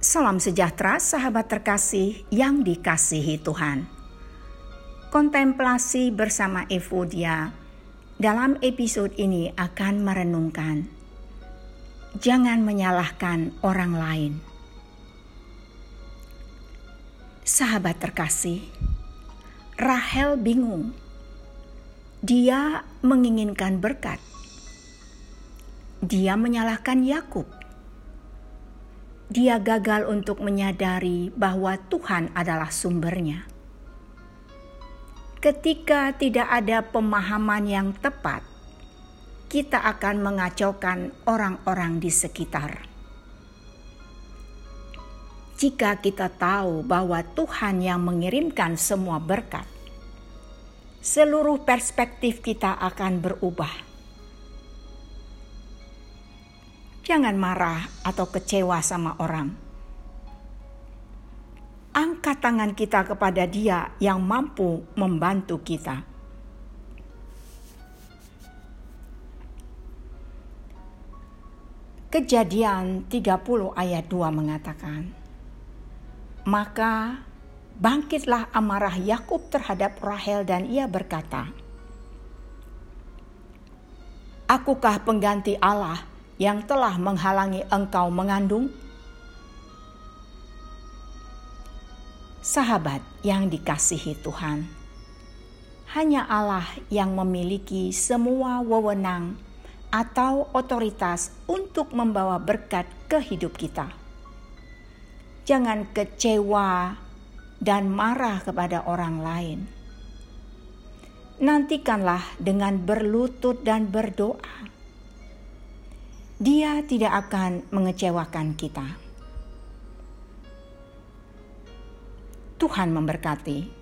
Salam sejahtera, sahabat terkasih yang dikasihi Tuhan. Kontemplasi bersama Evodia dalam episode ini akan merenungkan, jangan menyalahkan orang lain. Sahabat terkasih, Rahel bingung. Dia menginginkan berkat. Dia menyalahkan Yakub dia gagal untuk menyadari bahwa Tuhan adalah sumbernya. Ketika tidak ada pemahaman yang tepat, kita akan mengacaukan orang-orang di sekitar. Jika kita tahu bahwa Tuhan yang mengirimkan semua berkat, seluruh perspektif kita akan berubah Jangan marah atau kecewa sama orang. Angkat tangan kita kepada Dia yang mampu membantu kita. Kejadian 30 ayat 2 mengatakan, Maka bangkitlah amarah Yakub terhadap Rahel dan ia berkata, Akukah pengganti Allah yang telah menghalangi engkau mengandung? Sahabat yang dikasihi Tuhan, hanya Allah yang memiliki semua wewenang atau otoritas untuk membawa berkat ke hidup kita. Jangan kecewa dan marah kepada orang lain. Nantikanlah dengan berlutut dan berdoa dia tidak akan mengecewakan kita. Tuhan memberkati.